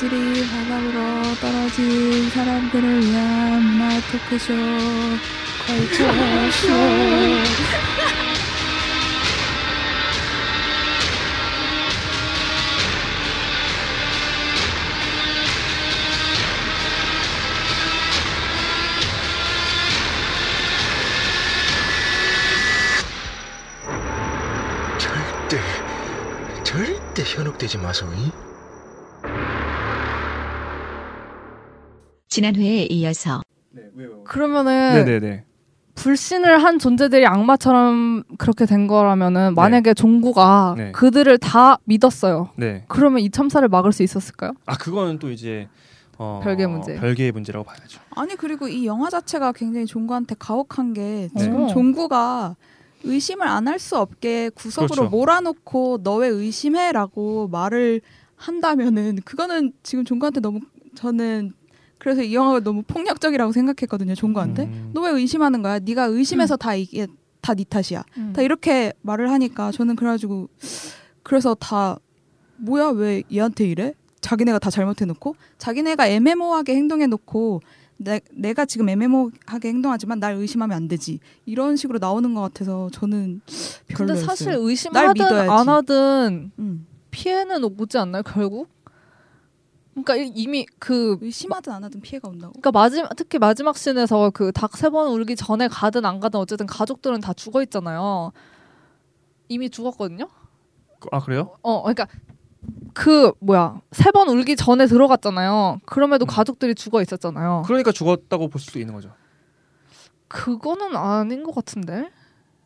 배질이 바닥으로 떨어진 사람들을 위한 문화 토크쇼. 걸쳐쇼 지난 회에 이어서 네, 왜요? 그러면은 네네네. 불신을 한 존재들이 악마처럼 그렇게 된 거라면은 만약에 종구가 네. 그들을 다 믿었어요. 네. 그러면 이 참사를 막을 수 있었을까요? 아 그거는 또 이제 어, 별개의 문제. 별개의 문제라고 봐야죠. 아니 그리고 이 영화 자체가 굉장히 종구한테 가혹한 게 네. 지금 어. 종구가 의심을 안 할 수 없게 구석으로 그렇죠. 몰아놓고 너 왜 의심해라고 말을 한다면은 그거는 지금 종구한테 너무 저는 그래서 이 영화가 너무 폭력적이라고 생각했거든요 종구한테 음. 너왜 의심하는 거야 네가 의심해서 다 이게 다 네 탓이야 다 이렇게 말을 하니까 저는 그래가지고 그래서 다 뭐야 왜 얘한테 이래? 자기네가 다 잘못해놓고 자기네가 애매모호하게 행동해놓고 내, 내가 지금 애매모호하게 행동하지만 날 의심하면 안 되지 이런 식으로 나오는 것 같아서 저는 근데 별로였어요. 사실 날 의심하든 믿어야지. 안 하든 음. 피해는 오지 않나요 결국? 그러니까 이- 이미 그 의심하든 안 하든 피해가 온다고. 그러니까 마지막 특히 마지막 씬에서 그 닭 세 번 울기 전에 가든 안 가든 어쨌든 가족들은 다 죽어 있잖아요. 이미 죽었거든요. 아 그래요? 어, 그러니까 그 뭐야 세 번 울기 전에 들어갔잖아요. 그럼에도 음. 가족들이 죽어 있었잖아요. 그러니까 죽었다고 볼 수도 있는 거죠. 그거는 아닌 것 같은데.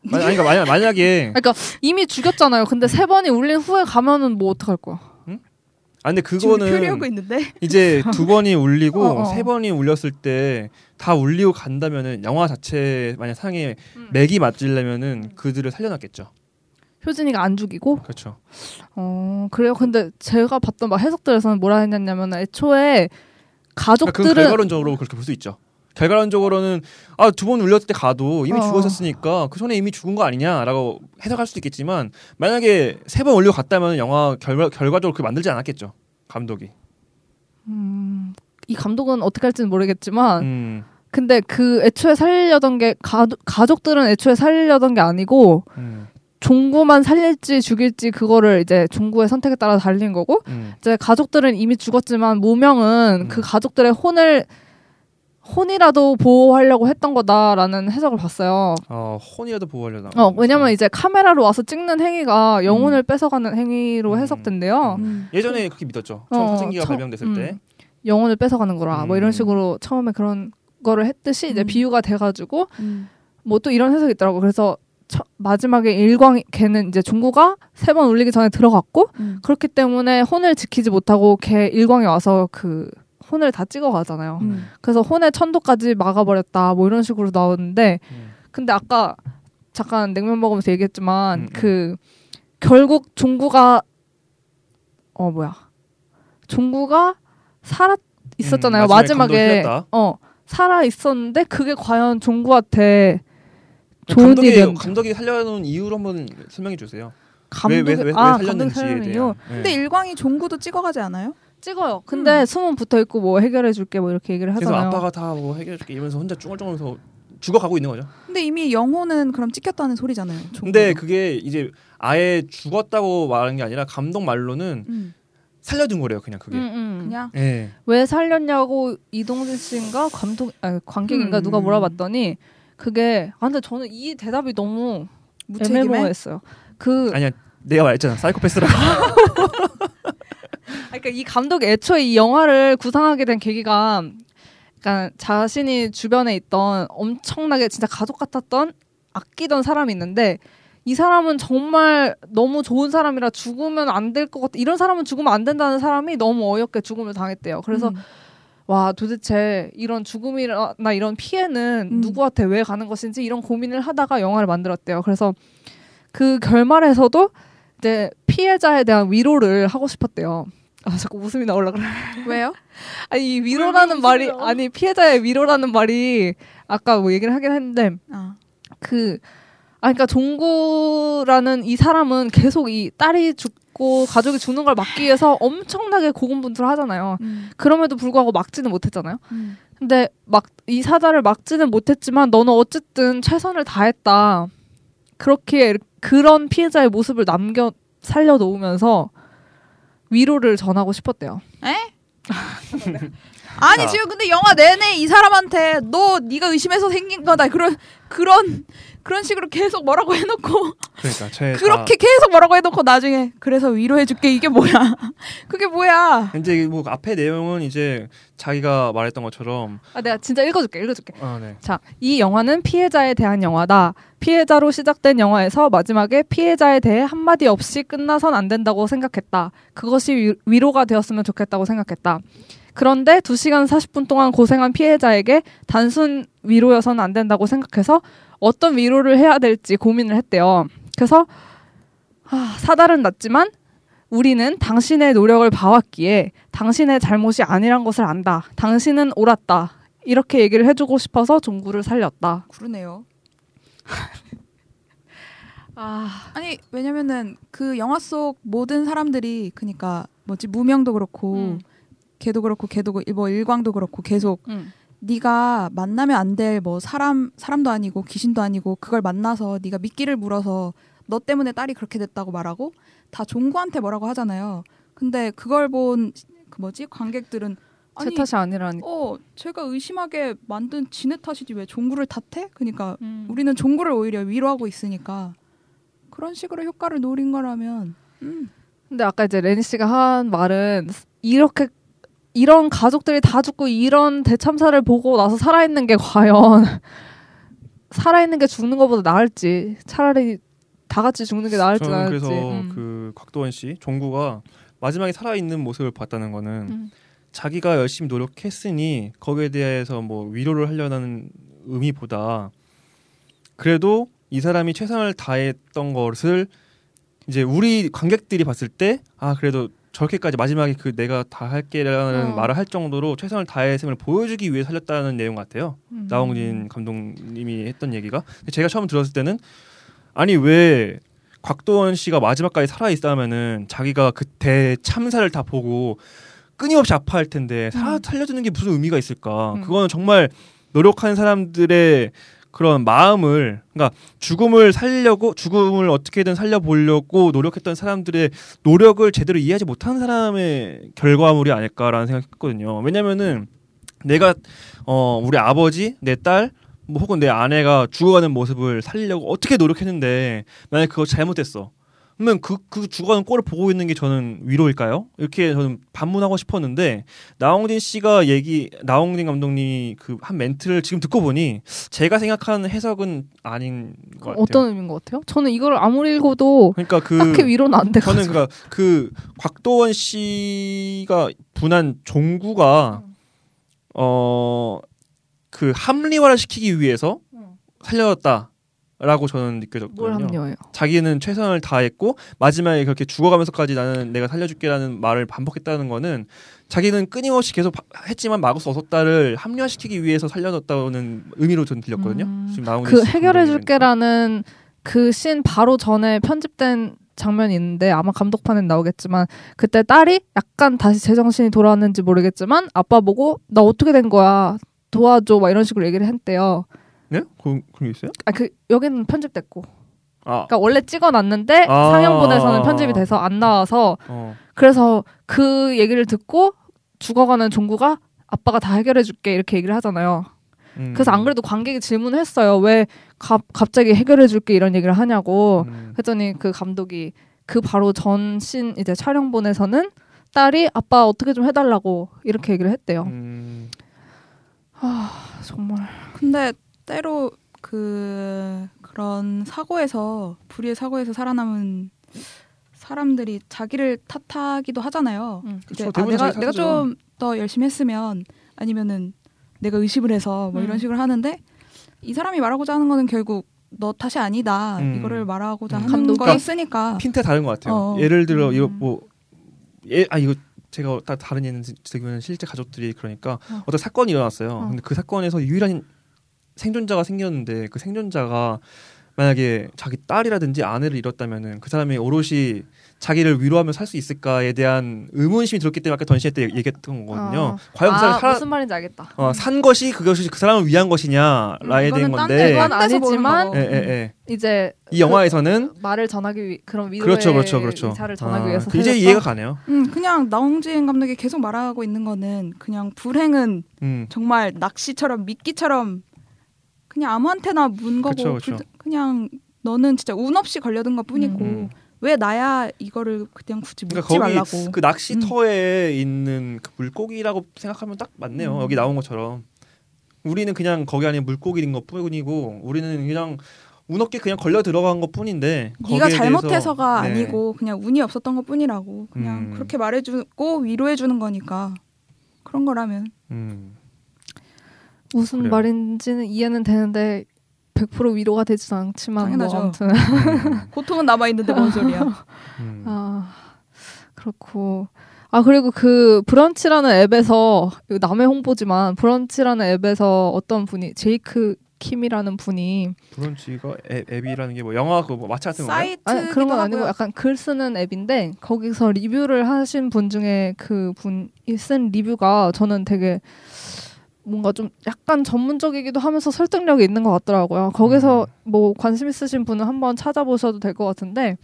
만- 아니, 그러니까 만약, 만약에 그러니까 이미 죽였잖아요. 근데 세 번이 울린 후에 가면은 뭐 어떡할 거야? 아 근데 그거는 표리하고 있는데 이제 두 번이 울리고 어, 어. 세 번이 울렸을 때 다 울리고 간다면은 영화 자체 만약 상에 맥이 맞으려면은 그들을 살려놨겠죠. 효진이가 안 죽이고 그렇죠. 어 그래요. 근데 제가 봤던 막 해석들에서는 뭐라 했냐면 애초에 그러니까 가족들은 그건 결과론적으로 그렇게 볼 수 있죠. 결과론적으로는 아 두 번 울렸을 때 가도 이미 어. 죽었었으니까 그 전에 이미 죽은 거 아니냐라고 해석할 수도 있겠지만 만약에 세 번 울려 갔다면 영화 결과 결과적으로 그 만들지 않았겠죠 감독이. 음, 이 감독은 어떻게 할지는 모르겠지만 음, 근데 그 애초에 살리려던 게 가, 가족들은 애초에 살리려던 게 아니고 음, 종구만 살릴지 죽일지 그거를 이제 종구의 선택에 따라 달린 거고 음. 이제 가족들은 이미 죽었지만 무명은 음. 그 가족들의 혼을 혼이라도 보호하려고 했던 거다라는 해석을 봤어요. 어 혼이라도 보호하려나. 어, 왜냐면 이제 카메라로 와서 찍는 행위가 영혼을 뺏어가는 행위로 음. 해석된대요. 음. 예전에 그렇게 믿었죠. 처음 어, 사진기가 처음- 발명됐을 음. 때. 영혼을 뺏어가는 거라 뭐 이런 음. 식으로 처음에 그런 거를 했듯이 이제 음. 비유가 돼가지고 음. 뭐또 이런 해석이 있더라고. 그래서 처- 마지막에 일광 걔는 이제 종구가 세 번 울리기 전에 들어갔고 음. 그렇기 때문에 혼을 지키지 못하고 걔 일광이 와서 그 혼을 다 찍어 가잖아요. 음. 그래서 혼의 천도까지 막아버렸다 뭐 이런 식으로 나오는데 음. 근데 아까 잠깐 냉면 먹으면서 얘기했지만 음, 음. 그 결국 종구가 어 뭐야 종구가 살아 있었잖아요 음, 마지막에. 어 살아 있었는데 그게 과연 종구한테 좋은 감독이 일이었 감독이 살려놓은 이유를 한번 설명해 주세요. 감독이 왜, 왜, 왜, 왜아 대한. 이유 네. 근데 일광이 종구도 찍어가지 않아요? 찍어요 근데 음. 숨은 붙어 있고 뭐 해결해 줄게 뭐 이렇게 얘기를 그래서 하잖아요 아빠가 다 뭐 해결해 줄게 이러면서 혼자 쭈글쭈글해서 죽어가고 있는 거죠. 근데 이미 영혼은 그럼 찍혔다는 소리잖아요. 종구도. 근데 그게 이제 아예 죽었다고 말하는 게 아니라 감독 말로는 음. 살려둔 거래요. 그냥 그게. 음, 음. 그냥 예. 왜 살렸냐고 이동진 씨인가 감독 아니, 관객인가 음. 누가 물어봤더니 그게 아 근데 저는 이 대답이 너무 무책임해? 애매모호했어요. 그 아니야. 내가 말했잖아. 사이코패스라고. 그러니까 이 감독이 애초에 이 영화를 구상하게 된 계기가 그러니까 자신이 주변에 있던 엄청나게 진짜 가족 같았던 아끼던 사람이 있는데 이 사람은 정말 너무 좋은 사람이라 죽으면 안 될 것 같다. 이런 사람은 죽으면 안 된다는 사람이 너무 어이없게 죽음을 당했대요. 그래서 음. 와 도대체 이런 죽음이나 이런 피해는 음. 누구한테 왜 가는 것인지 이런 고민을 하다가 영화를 만들었대요. 그래서 그 결말에서도 이제 피해자에 대한 위로를 하고 싶었대요. 아 자꾸 웃음이 나올라 그래. 왜요? 아니 이 위로라는 말이 아니 피해자의 위로라는 말이 아까 뭐 얘기를 하긴 했는데 아. 그아 그러니까 종구라는 이 사람은 계속 이 딸이 죽 있고 가족이 죽는 걸 막기 위해서 엄청나게 고군분투하잖아요. 음. 그럼에도 불구하고 막지는 못했잖아요. 음. 근데 막 이 사다를 막지는 못했지만 너는 어쨌든 최선을 다했다. 그렇게 그런 피해자의 모습을 남겨 살려 놓으면서 위로를 전하고 싶었대요. 아니 아. 지금 근데 영화 내내 이 사람한테 너 네가 의심해서 생긴 거다 그런 그런 그런 식으로 계속 뭐라고 해놓고 그러니까 제 그렇게 계속 뭐라고 해놓고 나중에 그래서 위로해줄게 이게 뭐야 그게 뭐야 다, 이제 뭐 앞에 내용은 이제 자기가 말했던 것처럼 아, 내가 진짜 읽어줄게, 읽어줄게. 아 네. 자, 이 영화는 피해자에 대한 영화다. 피해자로 시작된 영화에서 마지막에 피해자에 대해 한마디 없이 끝나선 안 된다고 생각했다. 그것이 위, 위로가 되었으면 좋겠다고 생각했다. 그런데 2시간 40분 동안 고생한 피해자에게 단순 위로여서는 안 된다고 생각해서 어떤 위로를 해야 될지 고민을 했대요. 그래서 아, 사달은 났지만 우리는 당신의 노력을 봐왔기에 당신의 잘못이 아니란 것을 안다. 당신은 옳았다. 이렇게 얘기를 해주고 싶어서 종구를 살렸다. 그러네요 아, 아니 왜냐면은 그 영화 속 모든 사람들이 그니까 뭐지 무명도 그렇고 음. 걔도 그렇고 걔도 그- 뭐 일광도 그렇고 계속 음. 네가 만나면 안 될 뭐 사람 사람도 아니고 귀신도 아니고 그걸 만나서 네가 미끼를 물어서 너 때문에 딸이 그렇게 됐다고 말하고 다 종구한테 뭐라고 하잖아요. 근데 그걸 본 그 뭐지 관객들은 제 아니 탓이 아니라니까. 어 제가 의심하게 만든 지네 탓이지 왜 종구를 탓해? 그러니까 음. 우리는 종구를 오히려 위로하고 있으니까 그런 식으로 효과를 노린 거라면 음. 근데 아까 이제 레니 씨가 한 말은 이렇게 이런 가족들이 다 죽고 이런 대참사를 보고 나서 살아있는 게 과연 살아있는 게 죽는 것보다 나을지 차라리 다 같이 죽는 게 나을지 저는 나을지. 그래서 음. 그 곽도원 씨 종구가 마지막에 살아 있는 모습을 봤다는 거는 음. 자기가 열심히 노력했으니 거기에 대해서 뭐 위로를 하려는 의미보다 그래도 이 사람이 최선을 다했던 것을 이제 우리 관객들이 봤을 때 아 그래도 저렇게까지 마지막에 그 내가 다 할게라는 어. 말을 할 정도로 최선을 다했음을 보여주기 위해 살렸다는 내용 같아요. 음. 나홍진 감독님이 했던 얘기가 제가 처음 들었을 때는 아니 왜 곽도원 씨가 마지막까지 살아 있다면은 자기가 그때 참사를 다 보고 끊임없이 아파할 텐데 사, 음. 살려주는 게 무슨 의미가 있을까? 음. 그거는 정말 노력한 사람들의 그런 마음을 그러니까 죽음을 살려고 죽음을 어떻게든 살려보려고 노력했던 사람들의 노력을 제대로 이해하지 못한 사람의 결과물이 아닐까라는 생각했거든요. 왜냐면은 내가 어 우리 아버지, 내 딸, 뭐 혹은 내 아내가 죽어가는 모습을 살리려고 어떻게 노력했는데 만약 그거 잘못됐어. 그러면 그, 그 죽어가는 꼴을 보고 있는 게 저는 위로일까요? 이렇게 저는 반문하고 싶었는데 나홍진 씨가 얘기 나홍진 감독님이 그 한 멘트를 지금 듣고 보니 제가 생각하는 해석은 아닌 것 같아요. 어떤 의미인 것 같아요? 저는 이걸 아무리 읽어도 그러니까 그 딱히 위로는 안 돼가지고. 저는 그러니까 그 곽도원 씨가 분한 종구가 어그 합리화를 시키기 위해서 음. 살려졌다 라고 저는 뭘 느껴졌거든요. 자기는 최선을 다했고 마지막에 그렇게 죽어가면서까지 나는 내가 살려줄게라는 말을 반복했다는 거는 자기는 끊임없이 계속 바- 했지만 마구스 얻었다를 합리화시키기 위해서 살려졌다는 의미로 저는 들렸거든요. 음. 지금 나온 그 해결해줄게라는 그 씬 바로 전에 편집된 장면이 있는데 아마 감독판엔 나오겠지만 그때 딸이 약간 다시 제정신이 돌아왔는지 모르겠지만 아빠 보고 나 어떻게 된 거야 도와줘 막 이런 식으로 얘기를 했대요. 네? 그, 그런 게 있어요? 아 그 여기는 편집됐고, 아, 그러니까 원래 찍어놨는데 아. 상영본에서는 편집이 돼서 안 나와서 어. 그래서 그 얘기를 듣고 죽어가는 종구가 아빠가 다 해결해줄게 이렇게 얘기를 하잖아요. 음. 그래서 안 그래도 관객이 질문을 했어요. 왜 가- 갑자기 해결해줄게 이런 얘기를 하냐고. 음. 했더니 그 감독이 그 바로 전신 이제 촬영본에서는 딸이 아빠 어떻게 좀 해달라고 이렇게 얘기를 했대요. 음. 정말. 근데 때로 그 그런 사고에서 불의의 사고에서 살아남은 사람들이 자기를 탓하기도 하잖아요. 음. 그쵸, 아, 내가 내가. 좀 더 열심히 했으면 아니면은 내가 의심을 해서 뭐 이런 음. 식으로 하는데 이 사람이 말하고자 하는 거는 결국 너 탓이 아니다 음. 이거를 말하고자 음. 하는 감독이? 거였으니까 핀트 다른 것 같아요. 어. 예를 들어 음. 이거 뭐 예, 아 이거 제가 다 다른 예는 지금 실제 가족들이 그러니까 어. 어. 떤 사건이 일어났어요. 어. 근데 그 사건에서 유일한 생존자가 생겼는데 그 생존자가 만약에 자기 딸이라든지 아내를 잃었다면은 그 사람이 오롯이 자기를 위로하며 살 수 있을까에 대한 의문심이 들었기 때문에 아까 전시회 때 얘기했던 거거든요. 어. 과연 그 아, 사람이 살아, 무슨 말인지 알겠다. 어, 산 것이 그것이 그 사람을 위한 것이냐라에 음, 대한 건데 그건 아니지만 예. 예, 예. 이제 이 영화에서는 말을 전하기 위 그런 위로의 그렇죠, 그렇죠, 그렇죠. 의사를 전하기 아, 위해서 그 이제? 이해가 가네요. 음, 그냥 나홍진 감독이 계속 말하고 있는 거는 그냥 불행은 음, 정말 낚시처럼 미끼처럼 그냥 아무한테나 문 거고 그쵸, 그쵸. 불- 그냥 너는 진짜 운 없이 걸려든 것 뿐이고 음. 왜 나야 이거를 그냥 굳이 묻지 그러니까 말라고 그 낚시터에 있는 그 물고기라고 생각하면 딱 맞네요. 음. 여기 나온 것처럼 우리는 그냥 거기 안에 물고기인 것 뿐이고 우리는 그냥 운 없게 그냥 걸려 들어간 것 뿐인데 네가 잘못해서가 네. 아니고 그냥 운이 없었던 것 뿐이라고 그냥 음. 그렇게 말해주고 위로해주는 거니까 그런 거라면 음. 무슨 그래요. 말인지는 이해는 되는데 100% 위로가 되진 않지만 뭐 당연하죠. 아무튼 음. 고통은 남아 있는데 뭔 소리야? 음. 아 그렇고 아 그리고 그 브런치라는 앱에서 이거 남의 홍보지만 브런치라는 앱에서 어떤 분이 제이크 킴이라는 분이 브런치가 앱, 앱이라는 게 뭐 영화 그뭐 마차 같은? 사이트 아니, 그런 건 아니고 약간 글 쓰는 앱인데 거기서 리뷰를 하신 분 중에 그 분이 쓴 리뷰가 저는 되게 뭔가 좀 약간 전문적이기도 하면서 설득력이 있는 것 같더라고요. 거기서 음. 뭐 관심 있으신 분은 한번 찾아보셔도 될 것 같은데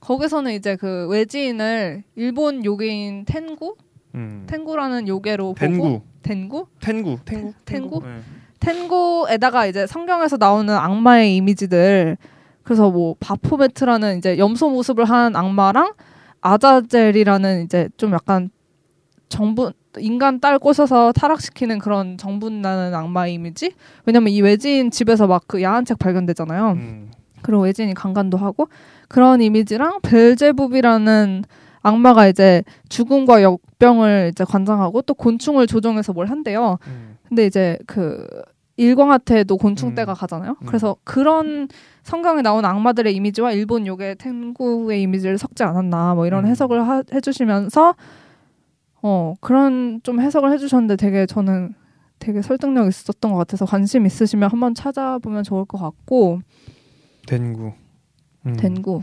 거기서는 이제 그 외지인을 일본 요괴인 텐구 음. 텐구라는 요괴로 보고 덴구, 텐구 텐구, 텐구, 텐구? 네. 텐구에다가 이제 성경에서 나오는 악마의 이미지들 그래서 뭐 바포메트라는 이제 염소 모습을 한 악마랑 아자젤이라는 이제 좀 약간 정분 인간 딸 꼬셔서 타락시키는 그런 정분 나는 악마의 이미지 왜냐면 이 외지인 집에서 막 그 야한 책 발견되잖아요 음. 그리고 외지인이 강간도 하고 그런 이미지랑 벨제부비라는 악마가 이제 죽음과 역병을 이제 관장하고 또 곤충을 조종해서 뭘 한대요. 음. 근데 이제 그 일광하테도 곤충떼가 음. 가잖아요. 음. 그래서 그런 성경에 나오는 악마들의 이미지와 일본 요괴 탱구의 이미지를 섞지 않았나 뭐 이런 음. 해석을 하- 해주시면서 어 그런 좀 해석을 해주셨는데 되게 저는 되게 설득력 있었던 것 같아서 관심 있으시면 한번 찾아보면 좋을 것 같고 덴구. 음. 덴구.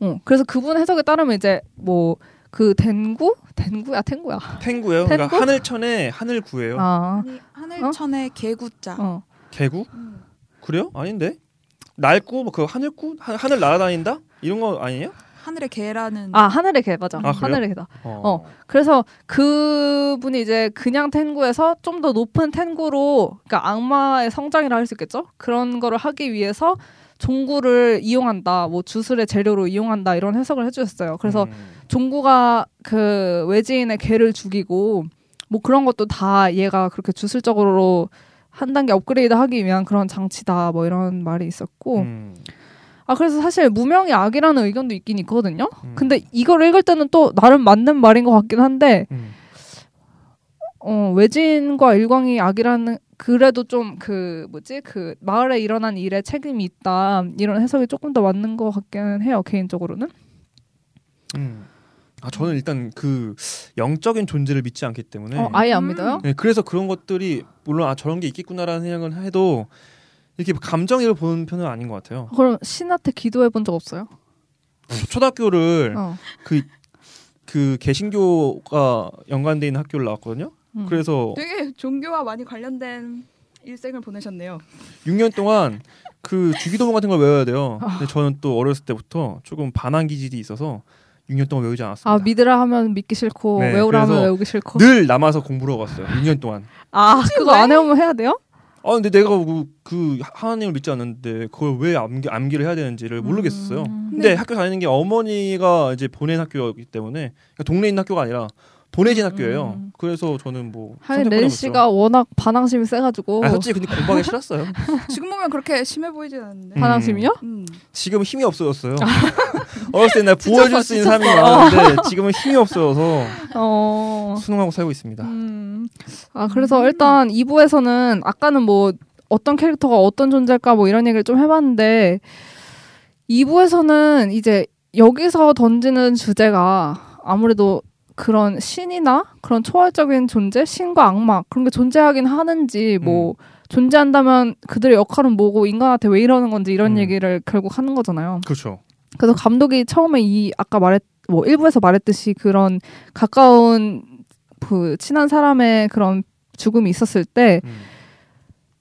어 그래서 그분 해석에 따르면 이제 뭐그 덴구 덴구야 탱구야. 텐구예요. 그러니까 텐구? 하늘천의 하늘구예요. 아 아니, 하늘천의 개구자. 어. 개구? 음. 그래요? 아닌데? 날구? 뭐그 하늘구? 하, 하늘 날아다닌다? 이런 거 아니에요? 하늘의 개라는 아 하늘의 개 맞아. 아? 하늘의 개다. 어. 어. 그래서 그분이 이제 그냥 텐구에서 좀 더 높은 텐구로 그러니까 악마의 성장이라 할 수 있겠죠? 그런 거를 하기 위해서 종구를 이용한다. 뭐 주술의 재료로 이용한다. 이런 해석을 해 주셨어요. 그래서 음. 종구가 그 외지인의 개를 죽이고 뭐 그런 것도 다 얘가 그렇게 주술적으로 한 단계 업그레이드 하기 위한 그런 장치다. 뭐 이런 말이 있었고 음. 아 그래서 사실 무명이 악이라는 의견도 있긴 있거든요. 음. 근데 이걸 읽을 때는 또 나름 맞는 말인 것 같긴 한데 음. 어, 외진과 일광이 악이라는 그래도 좀 그 뭐지 그 마을에 일어난 일에 책임이 있다 이런 해석이 조금 더 맞는 것 같기는 해요 개인적으로는. 음. 아 저는 일단 그 영적인 존재를 믿지 않기 때문에 어, 아예 안 음. 믿어요? 네, 그래서 그런 것들이 물론 아 저런 게 있겠구나라는 생각은 해도 이렇게 감정을 보는 편은 아닌 것 같아요. 그럼 신한테 기도해 본 적 없어요? 초- 초등학교를 어. 그, 그 개신교가 연관돼 있는 학교를 나왔거든요. 음. 그래서 되게 종교와 많이 관련된 일생을 보내셨네요. 6년 동안 그 주기도문 같은 걸 외워야 돼요. 아. 근데 저는 또 어렸을 때부터 조금 반항 기질이 있어서 6년 동안 외우지 않았습니다. 아 믿으라 하면 믿기 싫고 네, 외우라 하면 외우기 싫고. 늘 남아서 공부를 하고 갔어요. 6년 동안. 아 그거 안 해오면 해야 돼요? 아 근데 내가 그, 그 하나님을 믿지 않는데 그걸 왜 암기, 암기를 해야 되는지를 모르겠었어요. 음. 근데 학교 다니는 게 어머니가 이제 보낸 학교이기 때문에 그러니까 동네에 있는 학교가 아니라 보내진 학교예요. 음. 그래서 저는 뭐 하긴 없죠. 씨가 워낙 반항심이 세가지고 아, 솔직히 근데 공부하기 싫었어요. 지금 보면 그렇게 심해 보이진 않는데. 음. 반항심이요? 음. 지금 힘이 없어졌어요. 어렸을 때날 보여줄 수 있는 사람이 많았는데 지금은 힘이 없어져서 어. 수능하고 살고 있습니다. 음. 아 그래서 일단 2부에서는 아까는 뭐 어떤 캐릭터가 어떤 존재일까 뭐 이런 얘기를 좀 해봤는데 2부에서는 이제 여기서 던지는 주제가 아무래도 그런 신이나 그런 초월적인 존재, 신과 악마 그런 게 존재하긴 하는지 뭐 존재한다면 그들의 역할은 뭐고 인간한테 왜 이러는 건지 이런 음. 얘기를 결국 하는 거잖아요. 그렇죠. 그래서 감독이 처음에 이 아까 말했 뭐 일부에서 말했듯이 그런 가까운 그 친한 사람의 그런 죽음이 있었을 때 음.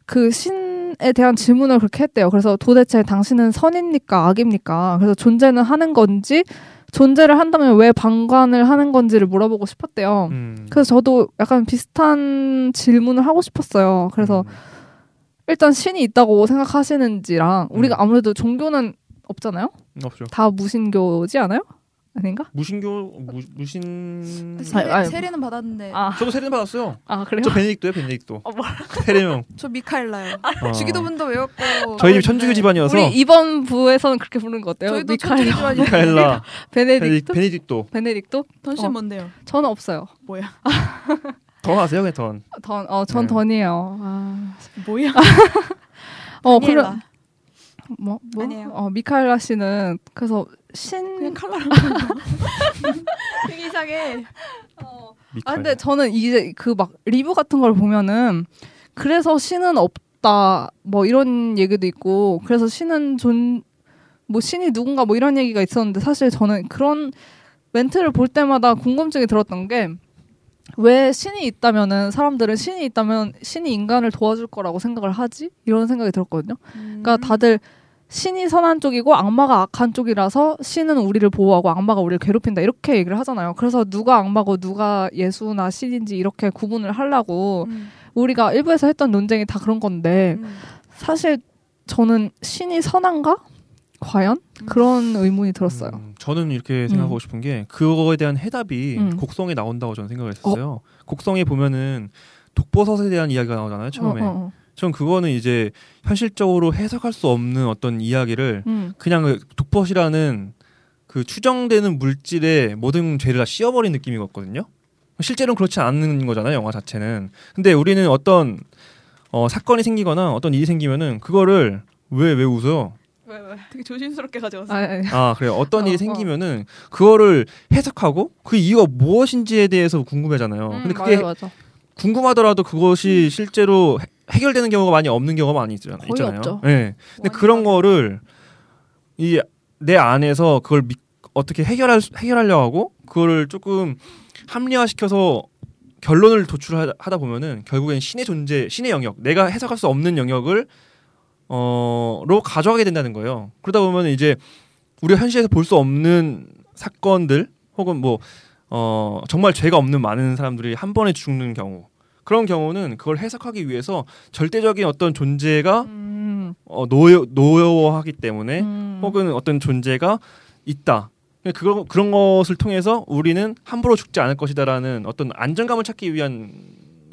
그 신에 대한 질문을 그렇게 했대요. 그래서 도대체 당신은 선입니까 악입니까? 그래서 존재는 하는 건지 존재를 한다면 왜 방관을 하는 건지를 물어보고 싶었대요. 음. 그래서 저도 약간 비슷한 질문을 하고 싶었어요. 그래서 음. 일단 신이 있다고 생각하시는지랑 우리가 음. 아무래도 종교는 없잖아요. 없죠. 다 무신교지 않아요? 아닌가? 무신교 무, 무신 아니, 아니. 세례는 받았는데 아, 저도 세례 받았어요. 아 그래요? 저 베네딕토요, 베네딕토. 어, 세례명. 저 미카엘라요. 어. 주기도문도 외웠고 저희 집 천주교 집안이어서 우리 이번 부에서는 그렇게 부르는 거 어때요? 저희도 미카엘, 천주교 집안이 미카엘라, 베네딕토, 베네딕토. 베네딕토? 던신 어. 뭔데요? 저는 없어요. 뭐야? done 하세요, 그냥 done. done, 어, 전 네. done이에요. 아, 뭐야? 어, 그래, 다니엘라. 뭐, 뭐? 아니에요. 어, 미카엘라 씨는 그래서 신. 그냥 되게 이상해. 아 미카엘. 근데 저는 이제 그 막 리뷰 같은 걸 보면은 그래서 신은 없다 뭐 이런 얘기도 있고 그래서 신은 존 뭐 신이 누군가 뭐 이런 얘기가 있었는데 사실 저는 그런 멘트를 볼 때마다 궁금증이 들었던 게 왜 신이 있다면은 사람들은 신이 있다면 신이 인간을 도와줄 거라고 생각을 하지 이런 생각이 들었거든요. 음. 그러니까 다들 신이 선한 쪽이고 악마가 악한 쪽이라서 신은 우리를 보호하고 악마가 우리를 괴롭힌다 이렇게 얘기를 하잖아요. 그래서 누가 악마고 누가 예수나 신인지 이렇게 구분을 하려고 음. 우리가 일부에서 했던 논쟁이 다 그런 건데 음. 사실 저는 신이 선한가? 과연? 그런 의문이 들었어요. 음, 저는 이렇게 생각하고 싶은 게 그거에 대한 해답이 음. 곡성에 나온다고 저는 생각을 했었어요. 곡성에 보면은 독버섯에 대한 이야기가 나오잖아요. 처음에. 어, 어, 어. 전 그거는 이제 현실적으로 해석할 수 없는 어떤 이야기를 음. 그냥 그 독버섯이라는 그 추정되는 물질에 모든 죄를 다 씌워버린 느낌이었거든요. 실제로는 그렇지 않은 거잖아요, 영화 자체는. 근데 우리는 어떤 어, 사건이 생기거나 어떤 일이 생기면은 그거를 왜 왜 웃어요? 왜 왜? 되게 조심스럽게 가져왔어. 아, 아니. 아 그래요. 어떤 어, 일이 어. 생기면은 그거를 해석하고 그 이유가 무엇인지에 대해서 궁금하잖아요. 음, 근데 그게 맞아, 맞아. 궁금하더라도 그것이 실제로 해- 해결되는 경우가 많이 없는 경우가 많이 있잖아요. 거의 있잖아요. 없죠. 네. 근데 완전 그런 거를 이 내 안에서 그걸 미- 어떻게 해결할 수- 해결하려 하고 그거를 조금 합리화시켜서 결론을 도출하다 보면은 결국엔 신의 존재, 신의 영역, 내가 해석할 수 없는 영역을 어로 가져가게 된다는 거예요. 그러다 보면 이제 우리가 현실에서 볼 수 없는 사건들 혹은 뭐 어, 정말 죄가 없는 많은 사람들이 한 번에 죽는 경우 그런 경우는 그걸 해석하기 위해서 절대적인 어떤 존재가 음, 어, 노여, 노여워하기 때문에 음. 혹은 어떤 존재가 있다. 그런 그런 것을 통해서 우리는 함부로 죽지 않을 것이다라는 어떤 안정감을 찾기 위한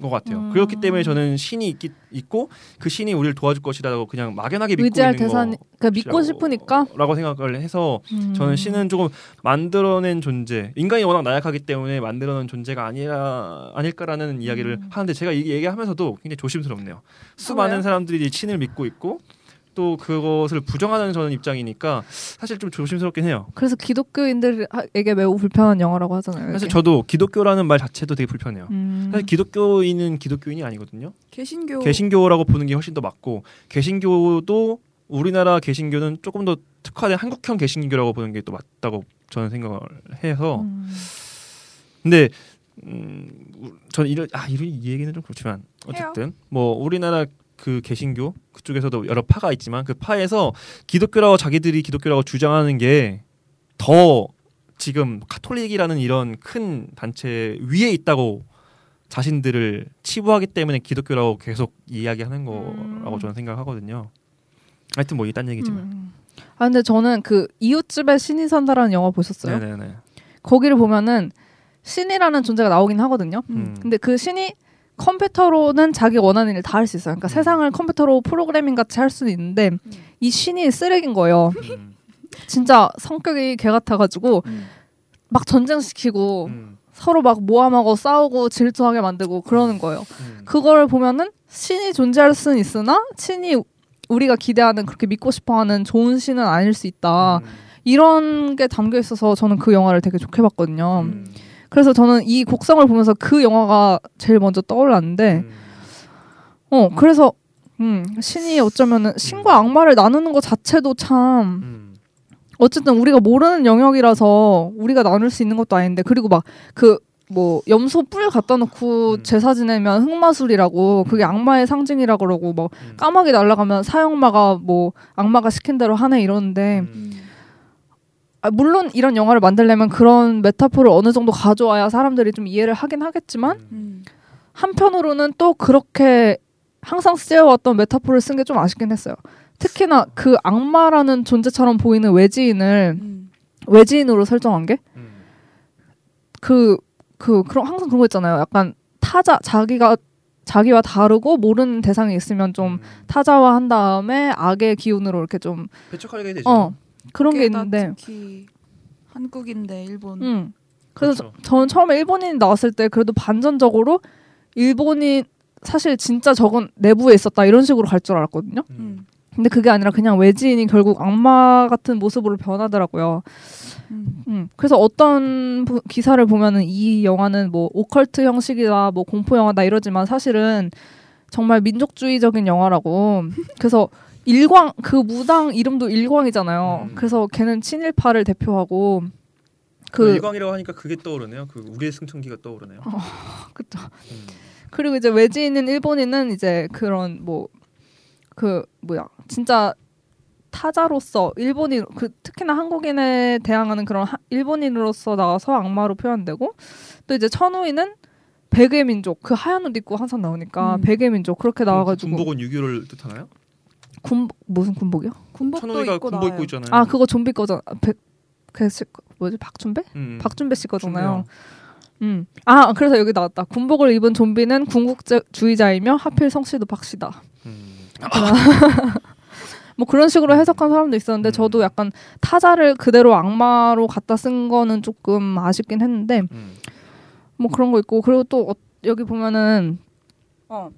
것 같아요. 음. 그렇기 때문에 저는 신이 있기, 있고 그 신이 우리를 도와줄 것이라고 그냥 막연하게 믿고 있는 대상, 그러니까 믿고 싶으니까. 라고 생각을 해서 음. 저는 신은 조금 만들어낸 존재, 인간이 워낙 나약하기 때문에 만들어낸 존재가 아니라 아닐까라는 이야기를 음. 하는데 제가 이 얘기하면서도 굉장히 조심스럽네요. 수많은 왜요? 사람들이 신을 믿고 있고 또 그것을 부정하는 저는 입장이니까 사실 좀 조심스럽긴 해요. 그래서 기독교인들에게 매우 불편한 영화라고 하잖아요. 사실 이게. 저도 기독교라는 말 자체도 되게 불편해요. 음. 사실 기독교인은 기독교인이 아니거든요. 개신교 개신교라고 보는 게 훨씬 더 맞고 개신교도 우리나라 개신교는 조금 더 특화된 한국형 개신교라고 보는 게 또 맞다고 저는 생각을 해서 음. 근데 음, 우- 저는 이런 아 이런 이 얘기는 좀 그렇지만 어쨌든 뭐 우리나라 그 개신교 그쪽에서도 여러 파가 있지만 그 파에서 기독교라고 자기들이 기독교라고 주장하는 게 더 지금 카톨릭이라는 이런 큰 단체 위에 있다고 자신들을 치부하기 때문에 기독교라고 계속 이야기하는 거라고 음. 저는 생각하거든요. 하여튼 뭐 이딴 얘기지만. 음. 아 근데 저는 그 이웃집에 신이 산다라는 영화 보셨어요? 네네네. 거기를 보면은 신이라는 존재가 나오긴 하거든요. 음. 근데 그 신이 컴퓨터로는 자기 원하는 일 다 할 수 있어요. 그러니까 음. 세상을 컴퓨터로 프로그래밍 같이 할 수는 있는데 이 신이 쓰레기인 거예요. 음. 진짜 성격이 개 같아가지고 음. 막 전쟁시키고 음. 서로 막 모함하고 싸우고 질투하게 만들고 그러는 거예요. 음. 그걸 보면은 신이 존재할 수는 있으나 신이 우리가 기대하는 그렇게 믿고 싶어하는 좋은 신은 아닐 수 있다. 음. 이런 게 담겨 있어서 저는 그 영화를 되게 좋게 봤거든요. 음. 그래서 저는 이 곡성을 보면서 그 영화가 제일 먼저 떠올랐는데, 음. 어 그래서 음, 신이 어쩌면은 신과 악마를 나누는 것 자체도 참 음. 어쨌든 우리가 모르는 영역이라서 우리가 나눌 수 있는 것도 아닌데 그리고 막 그 뭐 염소 뿔 갖다 놓고 음. 제사 지내면 흑마술이라고 그게 악마의 상징이라 그러고 뭐 음. 까마귀 날아가면 사형마가 뭐 악마가 시킨 대로 하네 이러는데 음. 아, 물론 이런 영화를 만들려면 그런 메타포를 어느 정도 가져와야 사람들이 좀 이해를 하긴 하겠지만 음. 한편으로는 또 그렇게 항상 쓰여왔던 메타포를 쓴 게 좀 아쉽긴 했어요. 특히나 그 악마라는 존재처럼 보이는 외지인을 음. 외지인으로 설정한 게 음. 그, 그, 그런, 항상 그런 거 있잖아요. 약간 타자, 자기가, 자기와 다르고 모르는 대상이 있으면 좀 음. 타자화 한 다음에 악의 기운으로 이렇게 좀, 배척하게 되죠. 어, 그런 게 있는데, 특히 한국인데 일본 음. 그래서 그렇죠. 저는 처음에 일본인 나왔을 때 그래도 반전적으로 일본인 사실 진짜 저건 내부에 있었다 이런 식으로 갈 줄 알았거든요. 음. 음. 근데 그게 아니라 그냥 외지인이 결국 악마 같은 모습으로 변하더라고요. 음. 음. 그래서 어떤 부- 기사를 보면은 이 영화는 뭐 오컬트 형식이다, 뭐 공포 영화다 이러지만 사실은 정말 민족주의적인 영화라고. 그래서 일광 그 무당 이름도 일광이잖아요. 음. 그래서 걔는 친일파를 대표하고 그그 일광이라고 하니까 그게 떠오르네요. 그 우리의 승천기가 떠오르네요. 그쵸. 음. 그리고 이제 외지인인 일본인은 이제 그런 뭐 그 뭐야 진짜 타자로서 일본인 그 특히나 한국인에 대항하는 그런 하- 일본인으로서 나와서 악마로 표현되고 또 이제 천우인은 백의 민족 그 하얀 옷 입고 항상 나오니까 음. 백의 민족 그렇게 나와가지고 군복은 유교를 뜻하나요? 군 무슨 군복이요? 군복도 천호이가 입고 군복 나와요. 입고 있잖아요. 아 그거 좀비 거잖아. 백 그, 씨- 뭐지 박준배? 음. 박준배 씨 거잖아요. 음. 아 그래서 여기 나왔다. 군복을 입은 좀비는 군국주의자이며 하필 성씨도 박씨다. 음. 뭐 그런 식으로 해석한 사람도 있었는데 음. 저도 약간 타자를 그대로 악마로 갖다 쓴 거는 조금 아쉽긴 했는데 음. 뭐 그런 거 있고 그리고 또 어- 여기 보면은 어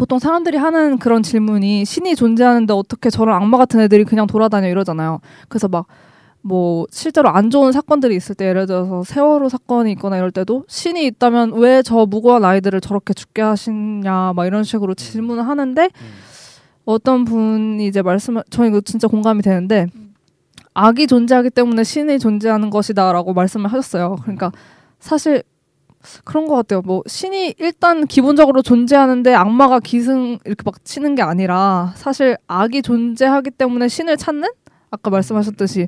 보통 사람들이 하는 그런 질문이 신이 존재하는데 어떻게 저런 악마 같은 애들이 그냥 돌아다녀 이러잖아요. 그래서 막 뭐 실제로 안 좋은 사건들이 있을 때 예를 들어서 세월호 사건이 있거나 이럴 때도 신이 있다면 왜 저 무고한 아이들을 저렇게 죽게 하시냐 막 이런 식으로 질문을 하는데 음. 어떤 분이 이제 말씀을 저 이거 진짜 공감이 되는데 음. 악이 존재하기 때문에 신이 존재하는 것이다라고 말씀을 하셨어요. 그러니까 사실 그런 것 같아요. 뭐 신이 일단 기본적으로 존재하는데 악마가 기승 이렇게 막 치는 게 아니라 사실 악이 존재하기 때문에 신을 찾는 아까 말씀하셨듯이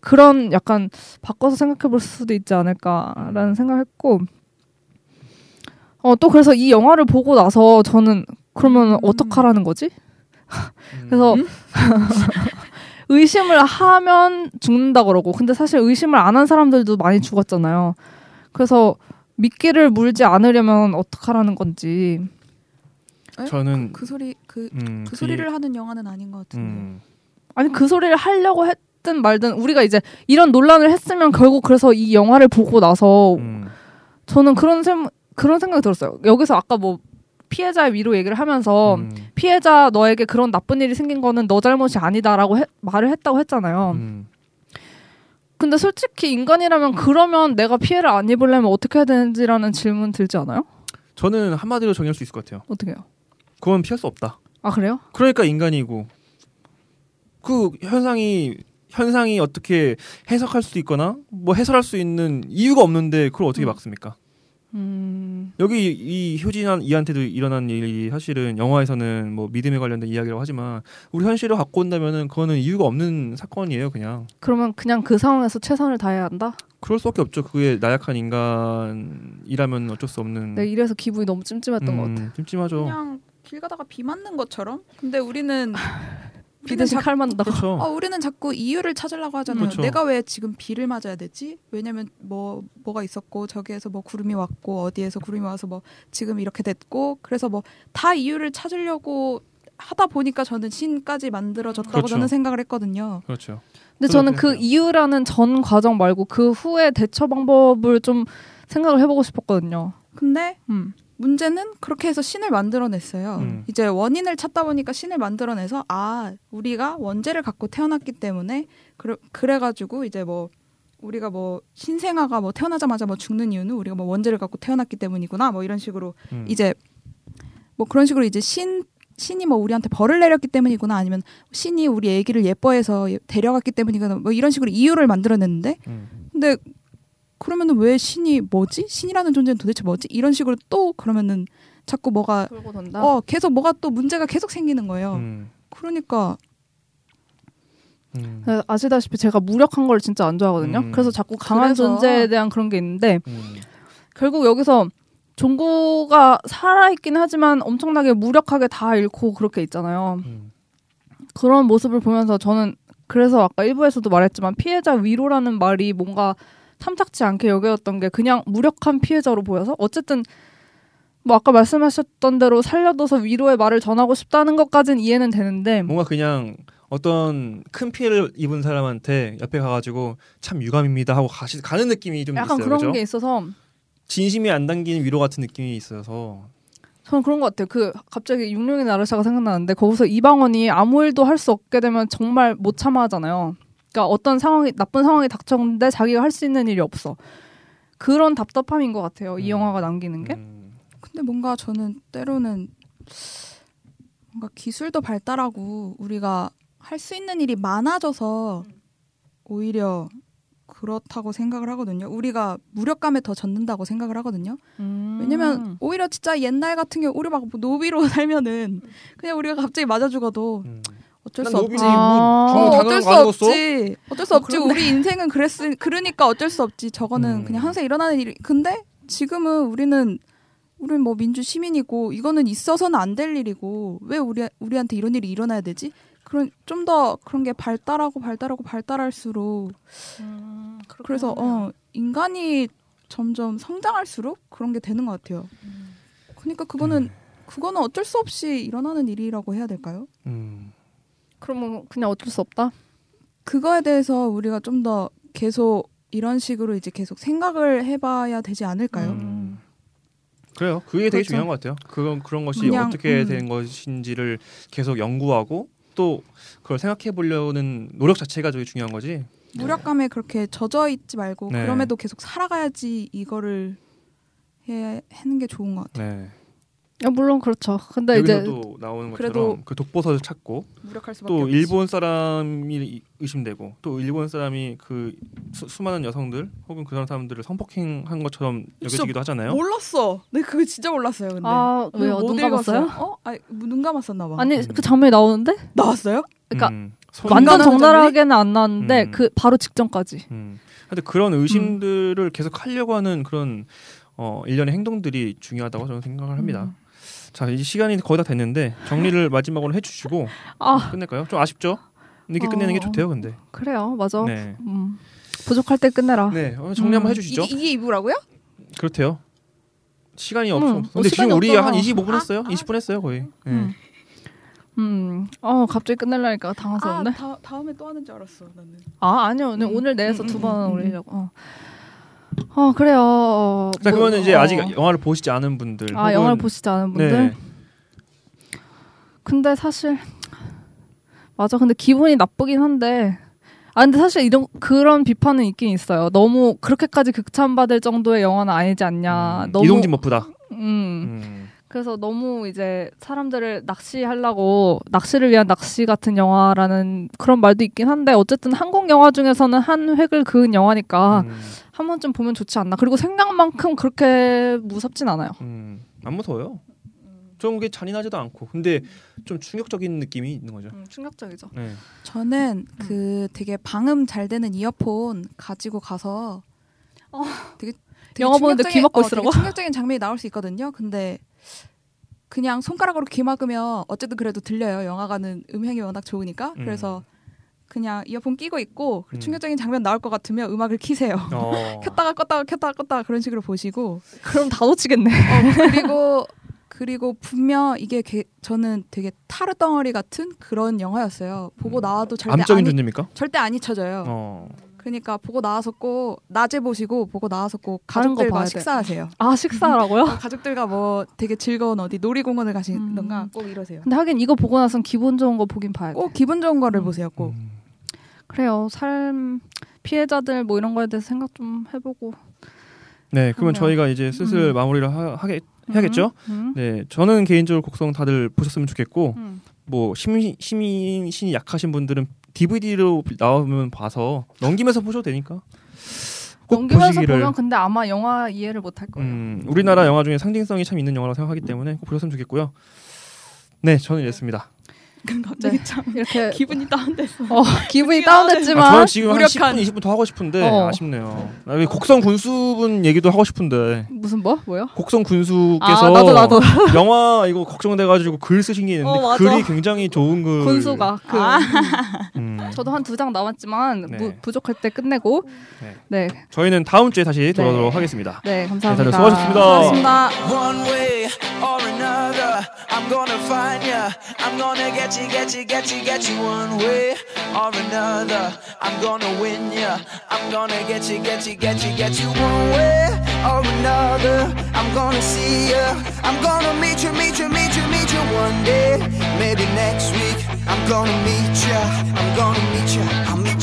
그런 약간 바꿔서 생각해 볼 수도 있지 않을까라는 생각했고 어 또 그래서 이 영화를 보고 나서 저는 그러면 음. 어떡하라는 거지? 음. 그래서 의심을 하면 죽는다 그러고 근데 사실 의심을 안 한 사람들도 많이 죽었잖아요. 그래서 미끼를 물지 않으려면 어떡하라는 건지. 에? 저는 그 소리 그, 음, 그 소리를 하는 영화는 아닌 것 같은데. 음. 아니 그 소리를 하려고 했든 말든 우리가 이제 이런 논란을 했으면 결국 그래서 이 영화를 보고 나서 음. 저는 그런 셈 그런 생각이 들었어요. 여기서 아까 뭐 피해자의 위로 얘기를 하면서 음. 피해자 너에게 그런 나쁜 일이 생긴 거는 너 잘못이 아니다라고 해- 말을 했다고 했잖아요. 음. 근데 솔직히 인간이라면 그러면 내가 피해를 안 입으려면 어떻게 해야 되는지라는 질문 들지 않아요? 저는 한마디로 정의할 수 있을 것 같아요. 어떻게 해요? 그건 피할 수 없다. 아 그래요? 그러니까 인간이고 그 현상이 현상이 어떻게 해석할 수 있거나 뭐 해설할 수 있는 이유가 없는데 그걸 어떻게 음. 막습니까? 음, 여기 이 효진한 이한테도 일어난 일이 사실은 영화에서는 뭐 믿음에 관련된 이야기라고 하지만 우리 현실을 갖고 온다면은 그거는 이유가 없는 사건이에요, 그냥. 그러면 그냥 그 상황에서 최선을 다해야 한다? 그럴 수밖에 없죠. 그게 나약한 인간이라면 어쩔 수 없는. 네, 이래서 기분이 너무 찜찜했던 것 같아. 음, 찜찜하죠. 그냥 길 가다가 비 맞는 것처럼. 근데 우리는 비 대신 자- 칼 맞는다고. 그렇죠. 어, 우리는 자꾸 이유를 찾으려고 하잖아요. 그렇죠. 내가 왜 지금 비를 맞아야 되지? 왜냐면 뭐 뭐가 있었고 저기에서 뭐 구름이 왔고 어디에서 구름이 와서 뭐 지금 이렇게 됐고 그래서 뭐 다 이유를 찾으려고 하다 보니까 저는 신까지 만들어졌다고 그렇죠. 저는 생각을 했거든요. 그렇죠. 근데 저는 그. 이유라는 전 과정 말고 그 후에 대처 방법을 좀 생각을 해보고 싶었거든요. 근데 음. 문제는 그렇게 해서 신을 만들어냈어요. 음. 이제 원인을 찾다 보니까 신을 만들어내서 아 우리가 원죄를 갖고 태어났기 때문에 그래, 그래가지고 이제 뭐 우리가 뭐 신생아가 뭐 태어나자마자 뭐 죽는 이유는 우리가 뭐 원죄를 갖고 태어났기 때문이구나 뭐 이런 식으로 음. 이제 뭐 그런 식으로 이제 신 신이 뭐 우리한테 벌을 내렸기 때문이구나 아니면 신이 우리 애기를 예뻐해서 예- 데려갔기 때문이구나 뭐 이런 식으로 이유를 만들어냈는데 음. 근데 그러면은 왜 신이 뭐지? 신이라는 존재는 도대체 뭐지? 이런 식으로 또 그러면은 자꾸 뭐가. 어 계속 뭐가 또 문제가 계속 생기는 거예요. 음. 그러니까 음. 네, 아시다시피 제가 무력한 걸 진짜 안 좋아하거든요. 음. 그래서 자꾸 강한 그래서- 존재에 대한 그런 게 있는데 음. 결국 여기서 종구가 살아있긴 하지만 엄청나게 무력하게 다 잃고 그렇게 있잖아요. 음. 그런 모습을 보면서 저는 그래서 아까 1부에서도 말했지만 피해자 위로라는 말이 뭔가 탐탁치 않게 여겨졌던 게 그냥 무력한 피해자로 보여서 어쨌든 뭐 아까 말씀하셨던 대로 살려둬서 위로의 말을 전하고 싶다는 것까지는 이해는 되는데 뭔가 그냥 어떤 큰 피해를 입은 사람한테 옆에 가가지고 참 유감입니다 하고 가시, 가는 느낌이 좀 약간 있어요. 그런 그죠? 게 있어서 진심이 안 담긴 위로 같은 느낌이 있어서 저는 그런 것 같아요. 그 갑자기 육룡의 나르샤가 생각나는데 거기서 이방원이 아무 일도 할 수 없게 되면 정말 못 참아하잖아요. 그러니까 어떤 상황이 나쁜 상황이 닥쳤는데 자기가 할 수 있는 일이 없어. 그런 답답함인 것 같아요. 이 음. 영화가 남기는 게. 음. 근데 뭔가 저는 때로는 뭔가 기술도 발달하고 우리가 할 수 있는 일이 많아져서 오히려 그렇다고 생각을 하거든요. 우리가 무력감에 더 젖는다고 생각을 하거든요. 음. 왜냐면 오히려 진짜 옛날 같은 경우 우리 막뭐 노비로 살면은 그냥 우리가 갑자기 맞아 죽어도 음. 어쩔 난수 없지. 뭐 아. 어, 당연한 어쩔 수거 아니겠어? 없지. 어쩔 수 어, 없지. 그러네. 우리 인생은 그랬으 그러니까 어쩔 수 없지. 저거는 음. 그냥 항상 일어나는 일이. 근데 지금은 우리는 우리는 뭐 민주 시민이고 이거는 있어서는 안 될 일이고 왜 우리 우리한테 이런 일이 일어나야 되지? 그런 좀 더 그런 게 발달하고 발달하고 발달할수록 음, 그래서. 어 인간이 점점 성장할수록 그런 게 되는 것 같아요. 음. 그러니까 그거는 네. 그거는 어쩔 수 없이 일어나는 일이라고 해야 될까요? 음. 그러면 그냥 어쩔 수 없다. 그거에 대해서 우리가 좀 더 계속 이런 식으로 이제 계속 생각을 해봐야 되지 않을까요? 음. 그래요. 그게 되게 그렇죠. 중요한 것 같아요. 그건 그런 것이 그냥, 어떻게 음. 된 것인지를 계속 연구하고 또 그걸 생각해 보려는 노력 자체가 되게 중요한 거지. 무력감에 그렇게 젖어 있지 말고 네. 그럼에도 계속 살아가야지 이거를 해 하는 게 좋은 것 같아요. 네. 야, 물론 그렇죠. 근데 이제 여기서도 나오는 것처럼 그래도 그 독보서를 찾고 무력할 수밖에 또 없지. 일본 사람이 의심되고 또 일본 사람이 그 수, 많은 여성들 혹은 그런 사람들을 성폭행한 것처럼 여겨지기도 하잖아요. 몰랐어. 네 그거 진짜 몰랐어요. 근데 아눈 읽었어요. 감았어요? 어? 아니 눈 감았었나 봐. 아니 음. 그 장면이 나오는데 나왔어요? 그러니까 음. 완전 인간하는 적나라하게는 안 나왔는데 음. 그 바로 직전까지. 음. 근데 그런 의심들을 계속 하려고 하는 그런 어 일련의 행동들이 중요하다고 저는 생각을 합니다. 음. 자, 이제 시간이 거의 다 됐는데 정리를 마지막으로 해주시고 아 끝낼까요? 좀 아쉽죠? 이렇게 어. 끝내는 게 좋대요, 근데. 그래요, 맞아. 네. 음, 부족할 때 끝내라. 네, 어, 정리 한번 음. 해주시죠. 이게, 이게 이부라고요? 그렇대요. 시간이 음, 없어. 뭐 근데 지금 시간이 우리 없잖아. 한 25분 아, 했어요. 아. 20분 했어요, 거의. 네. 음. 음, 어 갑자기 끝내려니까 당황스럽네. 아, 다, 다음에 또 하는 줄 알았어 나는. 아, 아니요, 오늘, 음, 오늘 내에서 음, 두 음, 번 음, 올리려고. 어. 어 그래요. 어, 자, 뭐, 그러면 이제 어. 아직 영화를 보시지 않은 분들. 아 혹은- 영화를 보시지 않은 분들. 네. 근데 사실 맞아. 근데 기분이 나쁘긴 한데. 아 근데 사실 이런 그런 비판은 있긴 있어요. 너무 그렇게까지 극찬받을 정도의 영화는 아니지 않냐. 음, 너무 이동진 머프다. 음. 음. 그래서 너무 이제 사람들을 낚시하려고 낚시를 위한 낚시 같은 영화라는 그런 말도 있긴 한데 어쨌든 한국 영화 중에서는 한 획을 그은 영화니까 음. 한 번쯤 보면 좋지 않나. 그리고 생각만큼 그렇게 무섭진 않아요. 음. 안 무서워요. 좀 그게 잔인하지도 않고. 근데 좀 충격적인 느낌이 있는 거죠. 음, 충격적이죠. 네. 저는 음. 그 되게 방음 잘 되는 이어폰 가지고 가서 어. 되게, 되게 영화 보는데 귀 막고 어, 있으라고? 충격적인 장면이 나올 수 있거든요. 근데 그냥 손가락으로 귀 막으면 어쨌든 그래도 들려요. 영화관은 음향이 워낙 좋으니까. 음. 그래서 그냥 이어폰 끼고 있고 음. 충격적인 장면 나올 것 같으면 음악을 키세요. 어. 켰다가 껐다가 켰다가 껐다가 그런 식으로 보시고 그럼 다 놓치겠네. 어, 그리고 그리고 분명 이게 게- 저는 되게 타르 덩어리 같은 그런 영화였어요. 보고 음. 나와도 절대 암적인 안, 잊- 존재입니까? 절대 안 잊혀져요. 어. 그러니까 보고 나와서 꼭 낮에 보시고 보고 나와서 꼭 가족들과. 식사하세요. 아 식사라고요? 어, 가족들과 뭐 되게 즐거운 어디 놀이공원을 가시던가 음. 꼭 이러세요. 근데 하긴 이거 보고 나선 기분 좋은 거 보긴 봐야 돼. 꼭 기분 좋은 거를 음. 보세요. 꼭. 음. 그래요. 삶 피해자들 뭐 이런 거에 대해서 생각 좀 해보고. 네, 그러면. 저희가 이제 슬슬 음. 마무리를 하, 하게 해야겠죠. 음. 네, 저는 개인적으로 곡성 다들 보셨으면 좋겠고 음. 뭐 시민 시민신이 약하신 분들은 DVD로 나오면 봐서 넘기면서 보셔도 되니까. 꼭 넘기면서 보시기를. 보면 근데 아마 영화 이해를 못할 거예요. 음, 우리나라 영화 중에 상징성이 참 있는 영화라고 생각하기 때문에 꼭 보셨으면 좋겠고요. 네, 저는 이랬습니다. 갑자기 네. 참 이렇게 기분이 다운됐어. 어, 기분이. 다운됐지만 아, 저는 지금 한 무력한. 10분, 20분 더 하고 싶은데 어. 아쉽네요. 나 여기 곡성 군수분 얘기도 하고 싶은데 무슨 뭐 뭐요? 곡성 군수께서 아 나도 나도 영화 이거 걱정돼가지고 글 쓰신 게 있는데 어. 글이 굉장히 좋은 글. 군수가 그 아. 음. 저도 한 두 장 남았지만 네. 부, 부족할 때 끝내고 네. 네 저희는 다음 주에 다시 돌아오도록 네. 하겠습니다. 네, 네, 감사합니다. 다들 수고하셨습니다. 고맙습니다. or another. I'm gonna see ya. I'm gonna meet you, meet you, meet you, meet you one day. Maybe next week. I'm gonna meet ya. I'm gonna meet ya. I'll meet